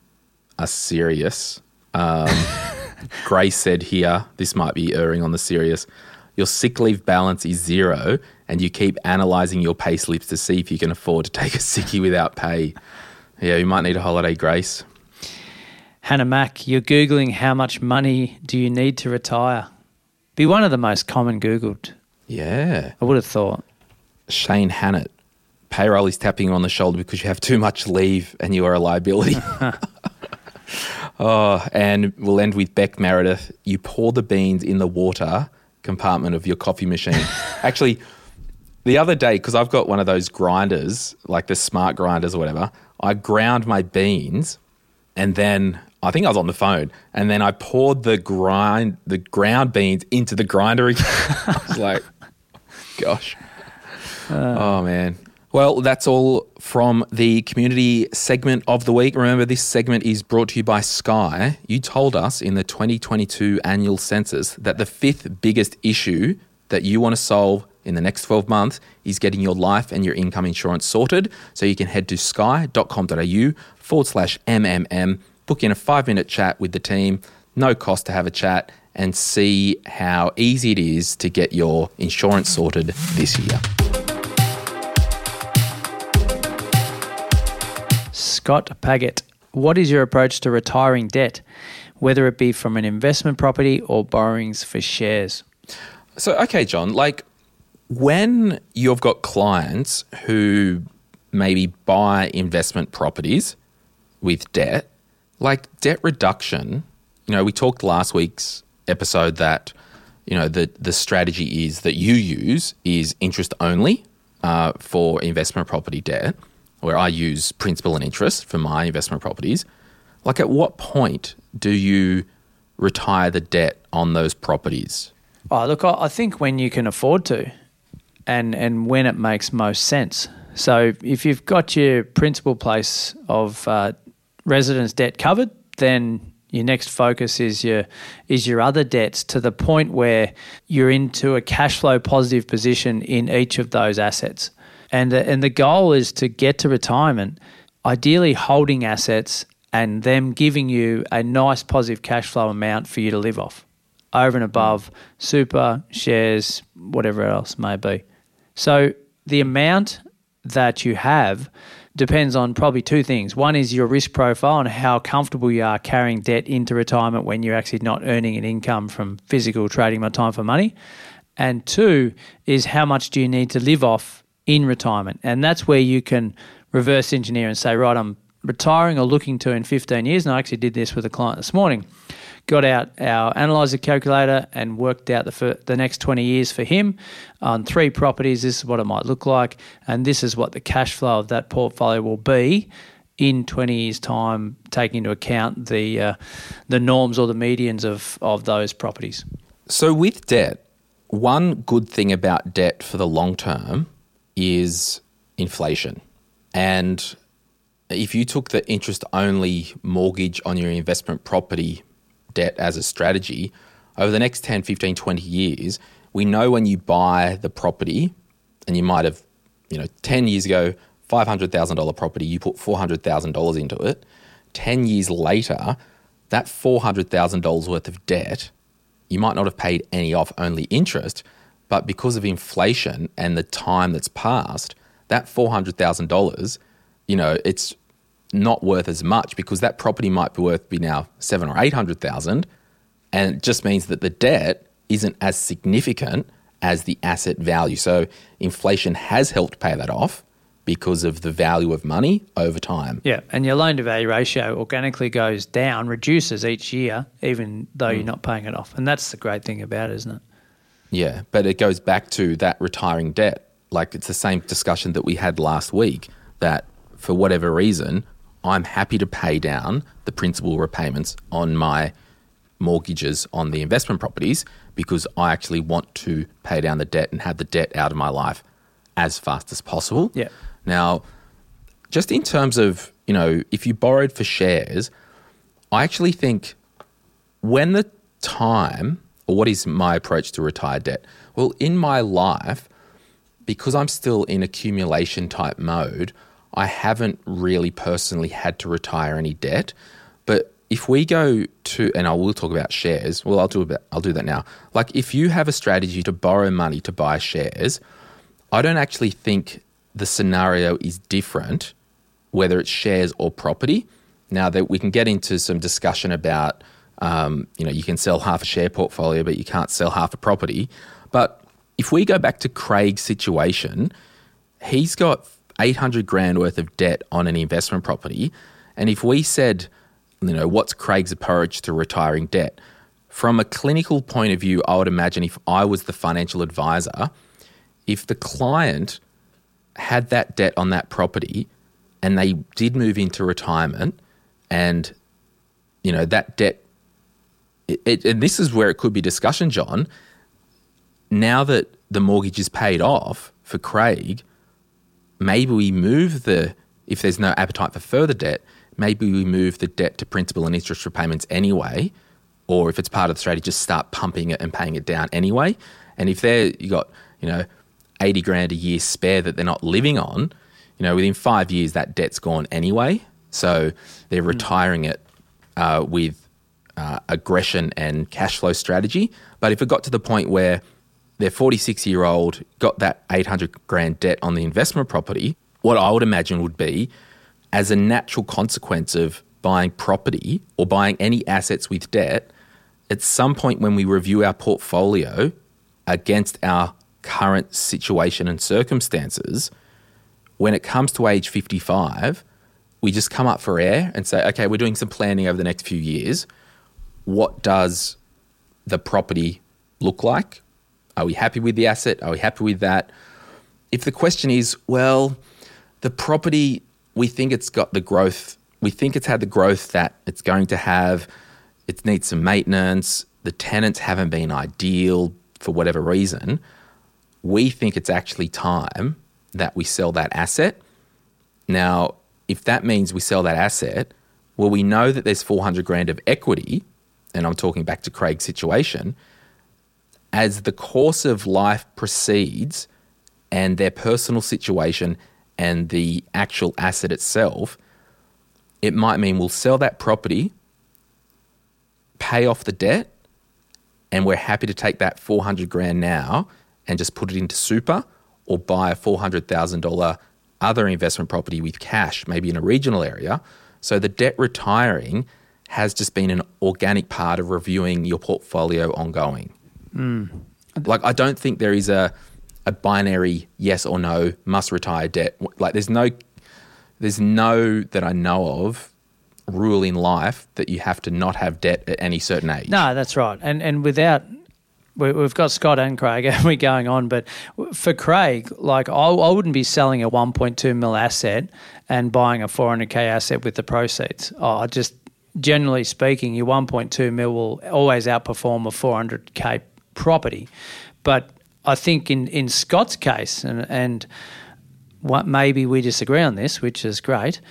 are serious. Um, Grace said here, this might be erring on the serious. Your sick leave balance is zero, and you keep analysing your pay slips to see if you can afford to take a sickie without pay. Yeah, you might need a holiday, Grace. Hannah Mack, you're Googling how much money do you need to retire? Be one of the most common Googled, Yeah. I would have thought. Shane Hannett, payroll is tapping you on the shoulder because you have too much leave and you are a liability. oh, and we'll end with Beck Meredith. You pour the beans in the water compartment of your coffee machine. Actually, the other day, because I've got one of those grinders, like the smart grinders or whatever, I ground my beans and then I think I was on the phone and then I poured the grind the ground beans into the grinder again. I was like, gosh. Uh. oh man. Well, that's all from the community segment of the week. Remember, this segment is brought to you by Sky. You told us in the 2022 annual census that the fifth biggest issue that you want to solve in the next 12 months is getting your life and your income insurance sorted. So you can head to sky.com.au forward slash MMM, book in a five minute chat with the team, no cost to have a chat, and see how easy it is to get your insurance sorted this year. Scott Paget, what is your approach to retiring debt, whether it be from an investment property or borrowings for shares? So, okay, John, like when you've got clients who maybe buy investment properties with debt, like debt reduction, you know, we talked last week's episode that, you know, the, the strategy is that you use is interest only uh, for investment property debt, where I use principal and interest for my investment properties. Like, at what point do you retire the debt on those properties? Oh, look, I think when you can afford to and, and when it makes most sense. So if you've got your principal place of uh, residence debt covered, then your next focus is your is your other debts to the point where you're into a cash flow positive position in each of those assets. And the, and the goal is to get to retirement, ideally holding assets and them giving you a nice positive cash flow amount for you to live off over and above super, shares, whatever else may be. So the amount that you have depends on probably two things. One is your risk profile and how comfortable you are carrying debt into retirement when you're actually not earning an income from physical trading my time for money. And two is how much do you need to live off in retirement? And that's where you can reverse engineer and say, right, I'm retiring or looking to in 15 years. And I actually did this with a client this morning. Got out our analyzer calculator and worked out the, the next 20 years for him on three properties. This is what it might look like, and this is what the cash flow of that portfolio will be in 20 years' time, taking into account the uh, the norms or the medians of, of those properties. So, with debt, one good thing about debt for the long term is inflation. And if you took the interest only mortgage on your investment property debt as a strategy, over the next 10, 15, 20 years, we know when you buy the property, and you might have, you know, 10 years ago, $500,000 property, you put $400,000 into it. 10 years later, that $400,000 worth of debt, you might not have paid any off, only interest, but because of inflation and the time that's passed, that $400,000, you know, it's not worth as much because that property might be worth be now seven or 800,000 and it just means that the debt isn't as significant as the asset value. So inflation has helped pay that off because of the value of money over time. Yeah, and your loan to value ratio organically goes down, reduces each year, even though you're not paying it off. And that's the great thing about it, isn't it? Yeah, but it goes back to that retiring debt. Like it's the same discussion that we had last week that for whatever reason, I'm happy to pay down the principal repayments on my mortgages on the investment properties because I actually want to pay down the debt and have the debt out of my life as fast as possible. Yeah. Now, just in terms of, you know, if you borrowed for shares, I actually think when the time, what is my approach to retire debt? Well, in my life, because I'm still in accumulation type mode, I haven't really personally had to retire any debt. But if we go to, and I will talk about shares. Well, I'll do about, I'll do that now. Like if you have a strategy to borrow money to buy shares, I don't actually think the scenario is different, whether it's shares or property. Now that we can get into some discussion about, um, you know, you can sell half a share portfolio, but you can't sell half a property. But if we go back to Craig's situation, he's got 800 grand worth of debt on an investment property. And if we said, you know, what's Craig's approach to retiring debt? From a clinical point of view, I would imagine if I was the financial advisor, if the client had that debt on that property and they did move into retirement and you know that debt it, it, and this is where it could be discussion john. Now that the mortgage is paid off for craig maybe we move the if there's no appetite for further debt maybe we move the debt to principal and interest repayments anyway or if it's part of the strategy just start pumping it and paying it down anyway. And if there you got you know 80 grand a year spare that they're not living on, you know, within five years, that debt's gone anyway. So they're retiring it uh, with uh, aggression and cash flow strategy. But if it got to the point where their 46 year old got that 800 grand debt on the investment property, what I would imagine would be as a natural consequence of buying property or buying any assets with debt, at some point when we review our portfolio against our current situation and circumstances, when it comes to age 55, we just come up for air and say, okay, we're doing some planning over the next few years. What does the property look like? Are we happy with the asset? Are we happy with that? If the question is, well, the property, we think it's got the growth, we think it's had the growth that it's going to have, it needs some maintenance, the tenants haven't been ideal for whatever reason we think it's actually time that we sell that asset. Now, if that means we sell that asset, well, we know that there's 400 grand of equity, and I'm talking back to Craig's situation. As the course of life proceeds and their personal situation and the actual asset itself, it might mean we'll sell that property, pay off the debt, and we're happy to take that 400 grand now and just put it into super or buy a $400,000 other investment property with cash, maybe in a regional area. So the debt retiring has just been an organic part of reviewing your portfolio ongoing. Mm. Like, I don't think there is a, a binary yes or no must retire debt. Like, there's no there's no that I know of rule in life that you have to not have debt at any certain age. No, that's right. And and without we, we've got Scott and Craig, and we're going on. But for Craig, like I, I wouldn't be selling a 1.2 mil asset and buying a 400k asset with the proceeds. Oh, I just generally speaking, your 1.2 mil will always outperform a 400k property. But I think in in Scott's case, and and what maybe we disagree on this, which is great.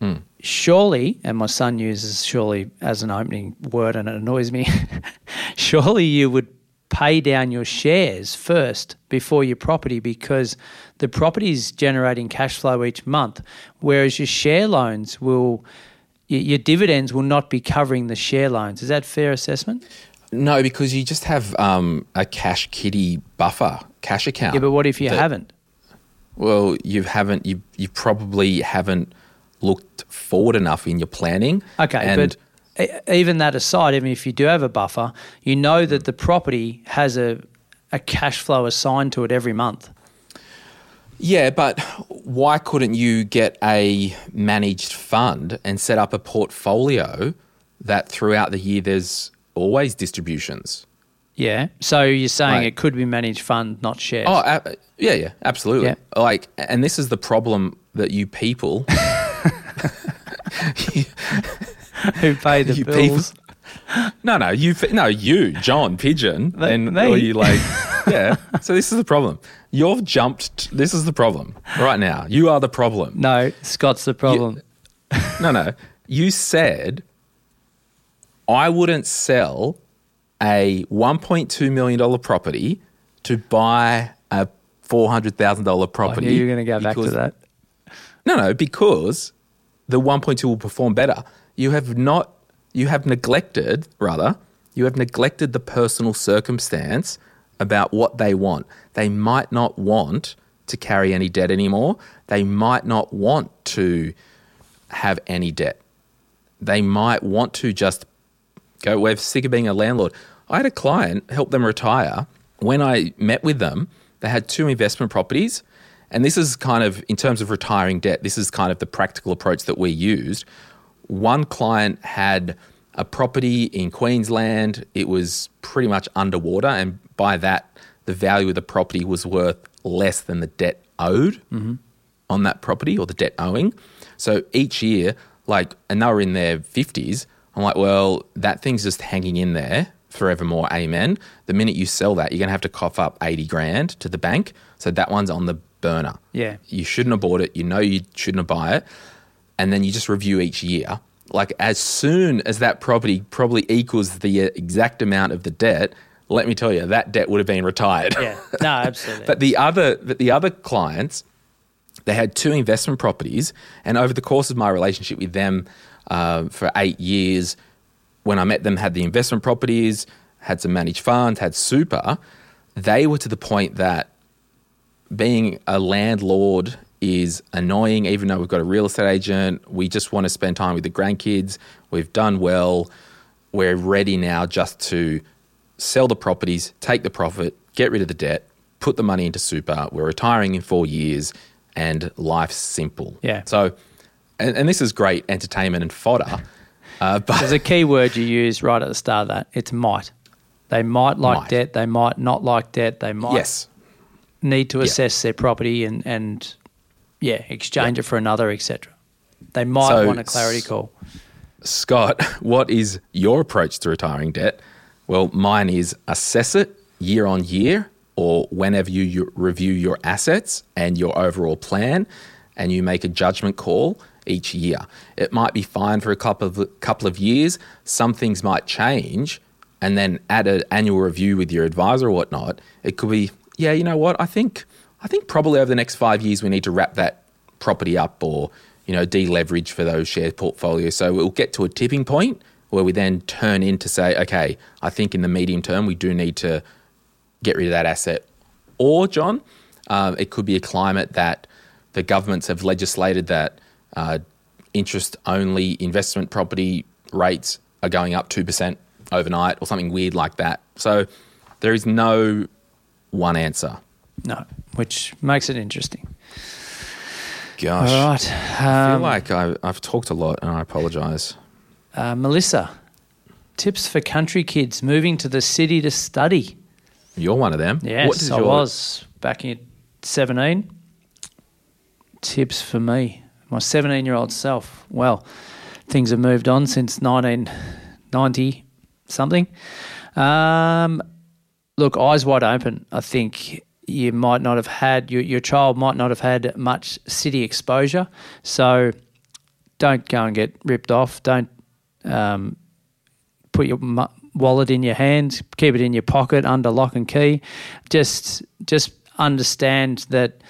Hmm. Surely, and my son uses surely as an opening word and it annoys me. surely you would pay down your shares first before your property because the property is generating cash flow each month, whereas your share loans will, your dividends will not be covering the share loans. Is that fair assessment? No, because you just have um, a cash kitty buffer cash account. Yeah, but what if you that- haven't? Well, you haven't. You you probably haven't looked forward enough in your planning. Okay, but even that aside, even if you do have a buffer, you know that the property has a a cash flow assigned to it every month. yeah, but why couldn't you get a managed fund and set up a portfolio that throughout the year there's always distributions? Yeah. So you're saying Right. it could be managed fund, not shares. Oh, a- yeah, yeah, absolutely. Yeah. Like, and this is the problem that you people, Who pay the you bills? no, no, you, no, you, John Pidgeon, and me? or you like, yeah. So this is the problem. You've jumped. this is the problem right now. You are the problem. No, Scott's the problem. No, no. You said I wouldn't sell a $1.2 million property to buy a $400,000 I property. knew you were going to go back to that. No, no, because the 1.2 will perform better. You have not, you have neglected, rather, you have neglected the personal circumstance about what they want. They might not want to carry any debt anymore. They might not want to have any debt. They might want to just go, we're sick of being a landlord. I had a client help them retire. When I met with them, they had two investment properties. And this is kind of, in terms of retiring debt, this is kind of the practical approach that we used. One client had a property in Queensland. It was pretty much underwater. And by that, the value of the property was worth less than the debt owed mm-hmm. on that property or the debt owing. So each year, like, and they were in their 50s, I'm like, well, that thing's just hanging in there forevermore. Amen. The minute you sell that, you're going to have to cough up 80 grand to the bank. So that one's on the burner. Yeah. You shouldn't have bought it. You know you shouldn't have buy it. And then you just review each year. Like, as soon as that property probably equals the uh, exact amount of the debt, let me tell you, that debt would have been retired. Yeah. No, absolutely. But the other, but the other clients, they had two investment properties, and over the course of my relationship with them uh, for eight years, when I met them, had the investment properties, had some managed funds, had super. They were to the point that being a landlord is annoying, even though we've got a real estate agent. We just want to spend time with the grandkids. We've done well. We're ready now just to sell the properties, take the profit, get rid of the debt, put the money into super. We're retiring in four years, and life's simple. Yeah. So, and, and this is great entertainment and fodder. Uh, but There's a key word you use right at the start of that. It's might. They might like Might. debt. They might not like debt. They might yes, need to assess their property and, and yeah, exchange it for another, etc. They might So want a clarity call. Scott, what is your approach to retiring debt? Well, mine is assess it year on year or whenever you, you review your assets and your overall plan and you make a judgment call each year. It might be fine for a couple of couple of years. Some things might change and then at an annual review with your advisor or whatnot, it could be, yeah, you know what, I think I think probably over the next five years we need to wrap that property up or you know deleverage for those share portfolios. So we'll get to a tipping point where we then turn in to say, okay, I think in the medium term we do need to get rid of that asset. Or John, uh, it could be a climate that the governments have legislated that uh, interest only investment property rates are going up two percent overnight or something weird like that. So there is no one answer. No, which makes it interesting. gosh. All right. I feel Um, like I, I've talked a lot and I apologise. uh, Melissa, tips for country kids moving to the city to study. You're one of them. Yes, I your- was back in 17. Tips for me, my 17 year old self. Well, things have moved on since 1990 something. Um, look, eyes wide open. I think you might not have had, your, your child might not have had much city exposure. So don't go and get ripped off. Don't um, put your mu- wallet in your hand, keep it in your pocket under lock and key. Just just understand that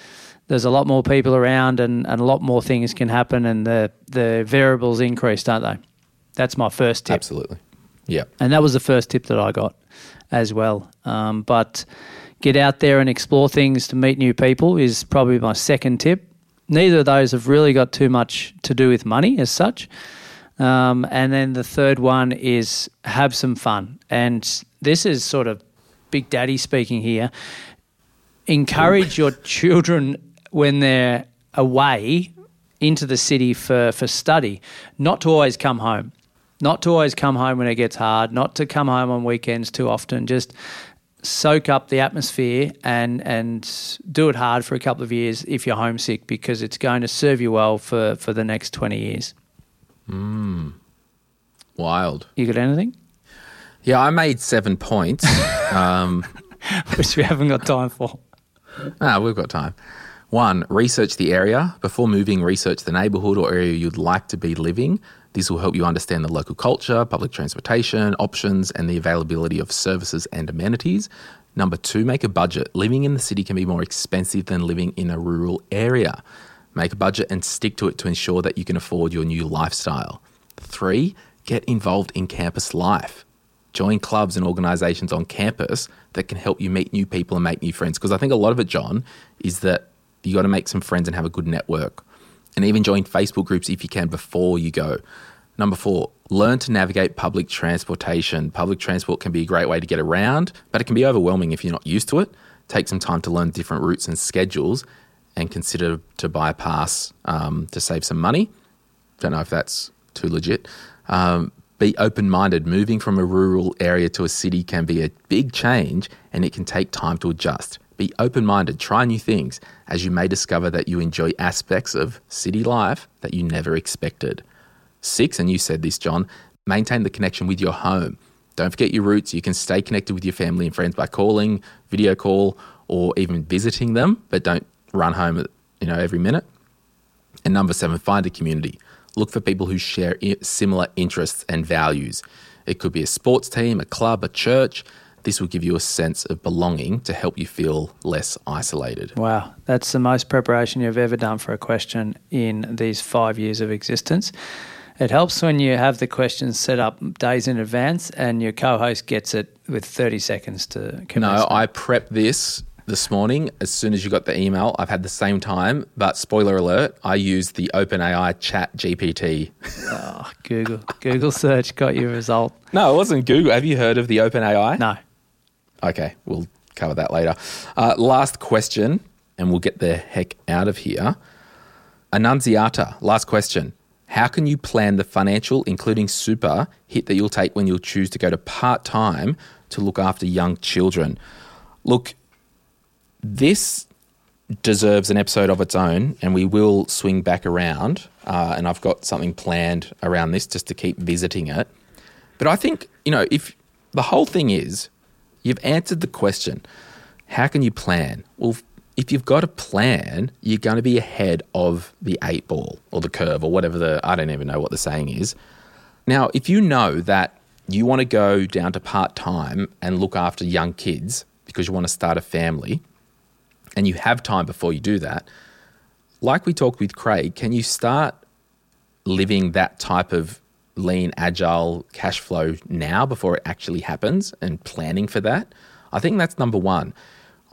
there's a lot more people around and, and a lot more things can happen and the, the variables increase, don't they? That's my first tip. Absolutely. Yeah. And that was the first tip that I got as well. Um, but get out there and explore things to meet new people is probably my second tip. Neither of those have really got too much to do with money as such. Um, and then the third one is have some fun. And this is sort of Big Daddy speaking here. Encourage your children when they're away into the city for, for study, not to always come home. Not to always come home when it gets hard, not to come home on weekends too often. Just soak up the atmosphere and and do it hard for a couple of years if you're homesick because it's going to serve you well for, for the next 20 years. Wild. You got anything? Yeah, I made seven points. um, Which we haven't got time for. ah, we've got time. One, research the area. Before moving, research the neighbourhood or area you'd like to be living. This will help you understand the local culture, public transportation, options, and the availability of services and amenities. Number two, make a budget. Living in the city can be more expensive than living in a rural area. Make a budget and stick to it to ensure that you can afford your new lifestyle. Three, get involved in campus life. Join clubs and organisations on campus that can help you meet new people and make new friends. Because I think a lot of it, John, is that you got to make some friends and have a good network. And even join Facebook groups if you can before you go. Number four, learn to navigate public transportation. Public transport can be a great way to get around, but it can be overwhelming if you're not used to it. Take some time to learn different routes and schedules and consider to buy a pass um, to save some money. Don't know if that's too legit. Um, be open minded. Moving from a rural area to a city can be a big change and it can take time to adjust. Be open minded, try new things, as you may discover that you enjoy aspects of city life that you never expected. Six, and you said this, John, maintain the connection with your home. Don't forget your roots. You can stay connected with your family and friends by calling, video call, or even visiting them, but don't run home you know, every minute. And number seven, find a community. Look for people who share similar interests and values. It could be a sports team, a club, a church. This will give you a sense of belonging to help you feel less isolated. Wow, that's the most preparation you've ever done for a question in these five years of existence. It helps when you have the questions set up days in advance and your co host gets it with 30 seconds to commence. No, I prepped this this morning as soon as you got the email. I've had the same time, but spoiler alert, I used the OpenAI chat GPT. Oh, ah, Google. Google search got your result. No, it wasn't Google. Have you heard of the OpenAI? No. Okay, we'll cover that later. Uh, last question, and we'll get the heck out of here. Annunziata, last question. How can you plan the financial, including super, hit that you'll take when you'll choose to go to part time to look after young children? Look, this deserves an episode of its own, and we will swing back around. Uh, and I've got something planned around this just to keep visiting it. But I think, you know, if the whole thing is you've answered the question, how can you plan? Well, if you've got a plan, you're going to be ahead of the eight ball or the curve or whatever the, I don't even know what the saying is. Now, if you know that you want to go down to part time and look after young kids because you want to start a family and you have time before you do that, like we talked with Craig, can you start living that type of lean, agile cash flow now before it actually happens and planning for that? I think that's number one.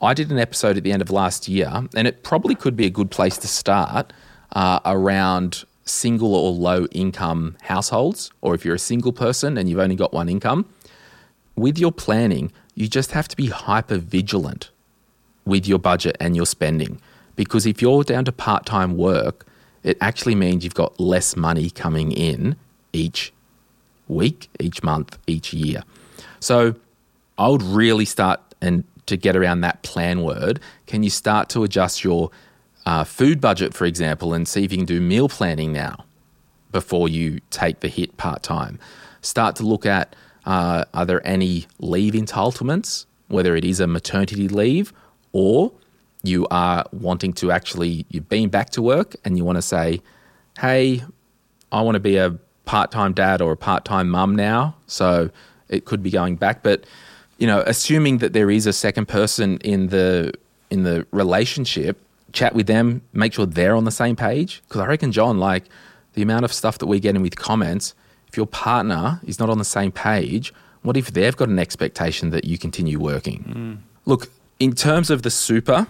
I did an episode at the end of last year, and it probably could be a good place to start uh, around single or low income households, or if you're a single person and you've only got one income. With your planning, you just have to be hyper vigilant with your budget and your spending. Because if you're down to part time work, it actually means you've got less money coming in each week, each month, each year. So I would really start and to get around that plan word, can you start to adjust your uh, food budget, for example, and see if you can do meal planning now before you take the hit part time? Start to look at uh, are there any leave entitlements, whether it is a maternity leave or you are wanting to actually, you've been back to work and you want to say, hey, I want to be a part time dad or a part time mum now. So it could be going back. But, you know, assuming that there is a second person in the in the relationship, chat with them, make sure they're on the same page. Because I reckon, John, like the amount of stuff that we get in with comments, if your partner is not on the same page, what if they've got an expectation that you continue working? Mm. Look, in terms of the super,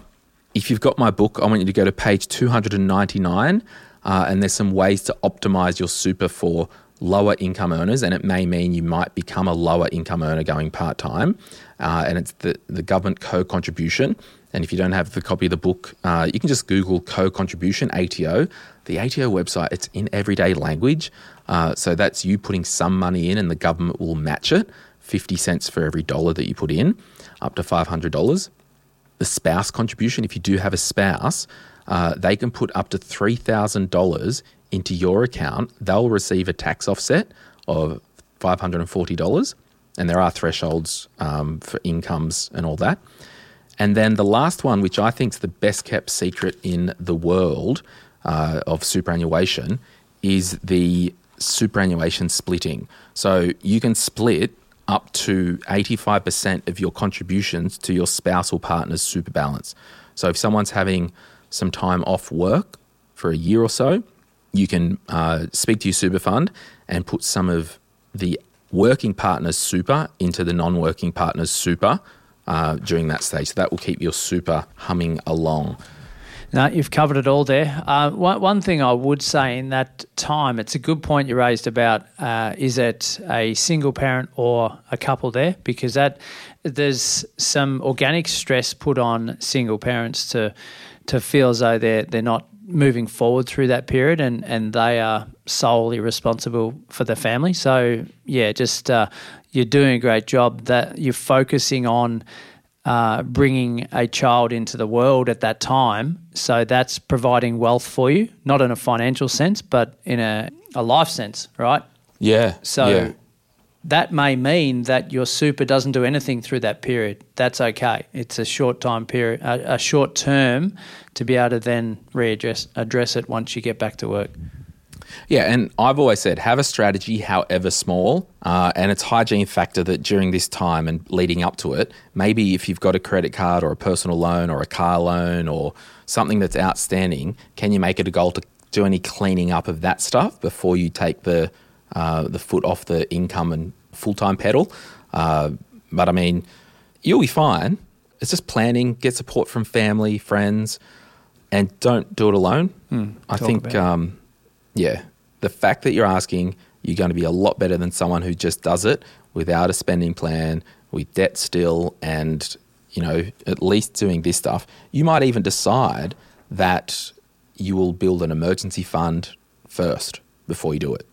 if you've got my book, I want you to go to page 299, uh, and there's some ways to optimize your super for lower income earners, and it may mean you might become a lower income earner going part time. Uh, and it's the, the government co contribution. And if you don't have the copy of the book, uh, you can just Google co contribution ATO. The ATO website, it's in everyday language. Uh, so that's you putting some money in, and the government will match it 50 cents for every dollar that you put in, up to $500 the spouse contribution, if you do have a spouse, uh, they can put up to $3,000 into your account. They'll receive a tax offset of $540. And there are thresholds um, for incomes and all that. And then the last one, which I think is the best kept secret in the world uh, of superannuation, is the superannuation splitting. So you can split up to 85% of your contributions to your spousal partner's super balance. So if someone's having some time off work for a year or so, you can uh, speak to your super fund and put some of the working partner's super into the non working partner's super uh, during that stage. So that will keep your super humming along. No, you've covered it all there. Uh, one, one thing I would say in that time, it's a good point you raised about uh, is it a single parent or a couple there? Because that there's some organic stress put on single parents to to feel as though they're they're not moving forward through that period and, and they are solely responsible for the family. So yeah, just uh, you're doing a great job that you're focusing on uh, bringing a child into the world at that time. So that's providing wealth for you, not in a financial sense, but in a, a life sense, right? Yeah. So yeah. that may mean that your super doesn't do anything through that period. That's okay. It's a short time period, a, a short term to be able to then readdress address it once you get back to work. Yeah, and I've always said have a strategy, however small, uh, and it's hygiene factor that during this time and leading up to it, maybe if you've got a credit card or a personal loan or a car loan or something that's outstanding, can you make it a goal to do any cleaning up of that stuff before you take the uh, the foot off the income and full time pedal? Uh, but I mean, you'll be fine. It's just planning, get support from family, friends, and don't do it alone. Mm, I think um, yeah, the fact that you're asking, you're going to be a lot better than someone who just does it without a spending plan, with debt still, and you know at least doing this stuff. You might even decide that you will build an emergency fund first before you do it.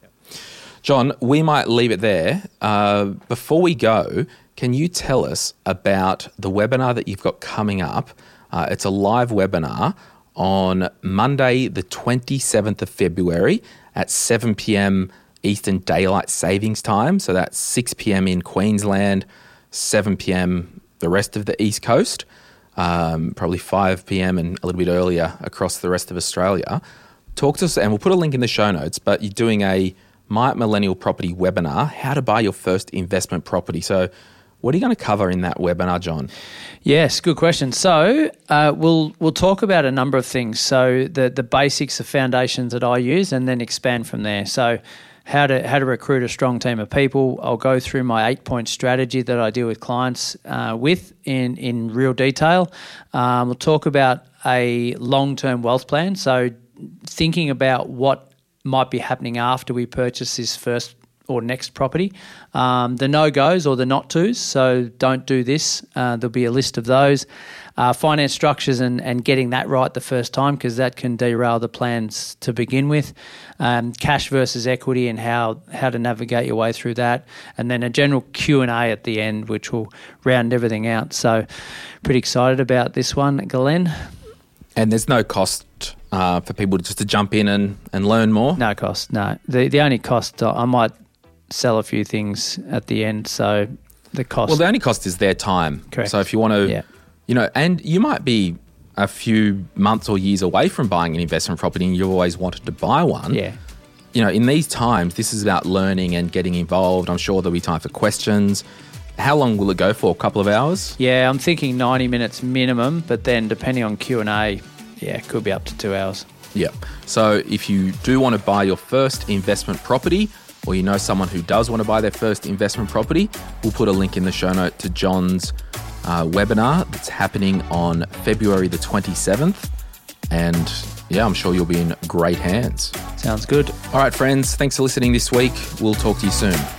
John, we might leave it there. Uh, before we go, can you tell us about the webinar that you've got coming up? Uh, it's a live webinar on Monday, the 27th of February at 7 p.m. Eastern Daylight Savings Time. So that's 6 p.m. in Queensland, 7 p.m. the rest of the East Coast, um, probably 5 p.m. and a little bit earlier across the rest of Australia. Talk to us, and we'll put a link in the show notes. But you're doing a My Millennial Property webinar, how to buy your first investment property. So what are you going to cover in that webinar, John? Yes, good question. So uh, we'll we'll talk about a number of things. So the the basics, the foundations that I use, and then expand from there. So how to how to recruit a strong team of people. I'll go through my eight point strategy that I deal with clients uh, with in in real detail. Um, we'll talk about a long term wealth plan. So thinking about what might be happening after we purchase this first or next property. Um, the no goes or the not tos, so don't do this. Uh, there'll be a list of those. Uh, finance structures and, and getting that right the first time because that can derail the plans to begin with. Um, cash versus equity and how, how to navigate your way through that, and then a general Q and A at the end, which will round everything out. So, pretty excited about this one, Glen. And there's no cost uh, for people just to jump in and, and learn more. No cost. No. The the only cost uh, I might sell a few things at the end. So the cost. Well, the only cost is their time. Correct. So if you want to, Yeah. you know, and you might be a few months or years away from buying an investment property and you've always wanted to buy one. yeah. You know, in these times, this is about learning and getting involved. I'm sure there'll be time for questions. How long will it go for? A couple of hours? Yeah, I'm thinking 90 minutes minimum, but then depending on Q and A, yeah, it could be up to two hours. Yeah. So if you do want to buy your first investment property, or you know someone who does want to buy their first investment property, we'll put a link in the show note to John's uh, webinar that's happening on February the 27th. And yeah, I'm sure you'll be in great hands. Sounds good. All right, friends, thanks for listening this week. We'll talk to you soon.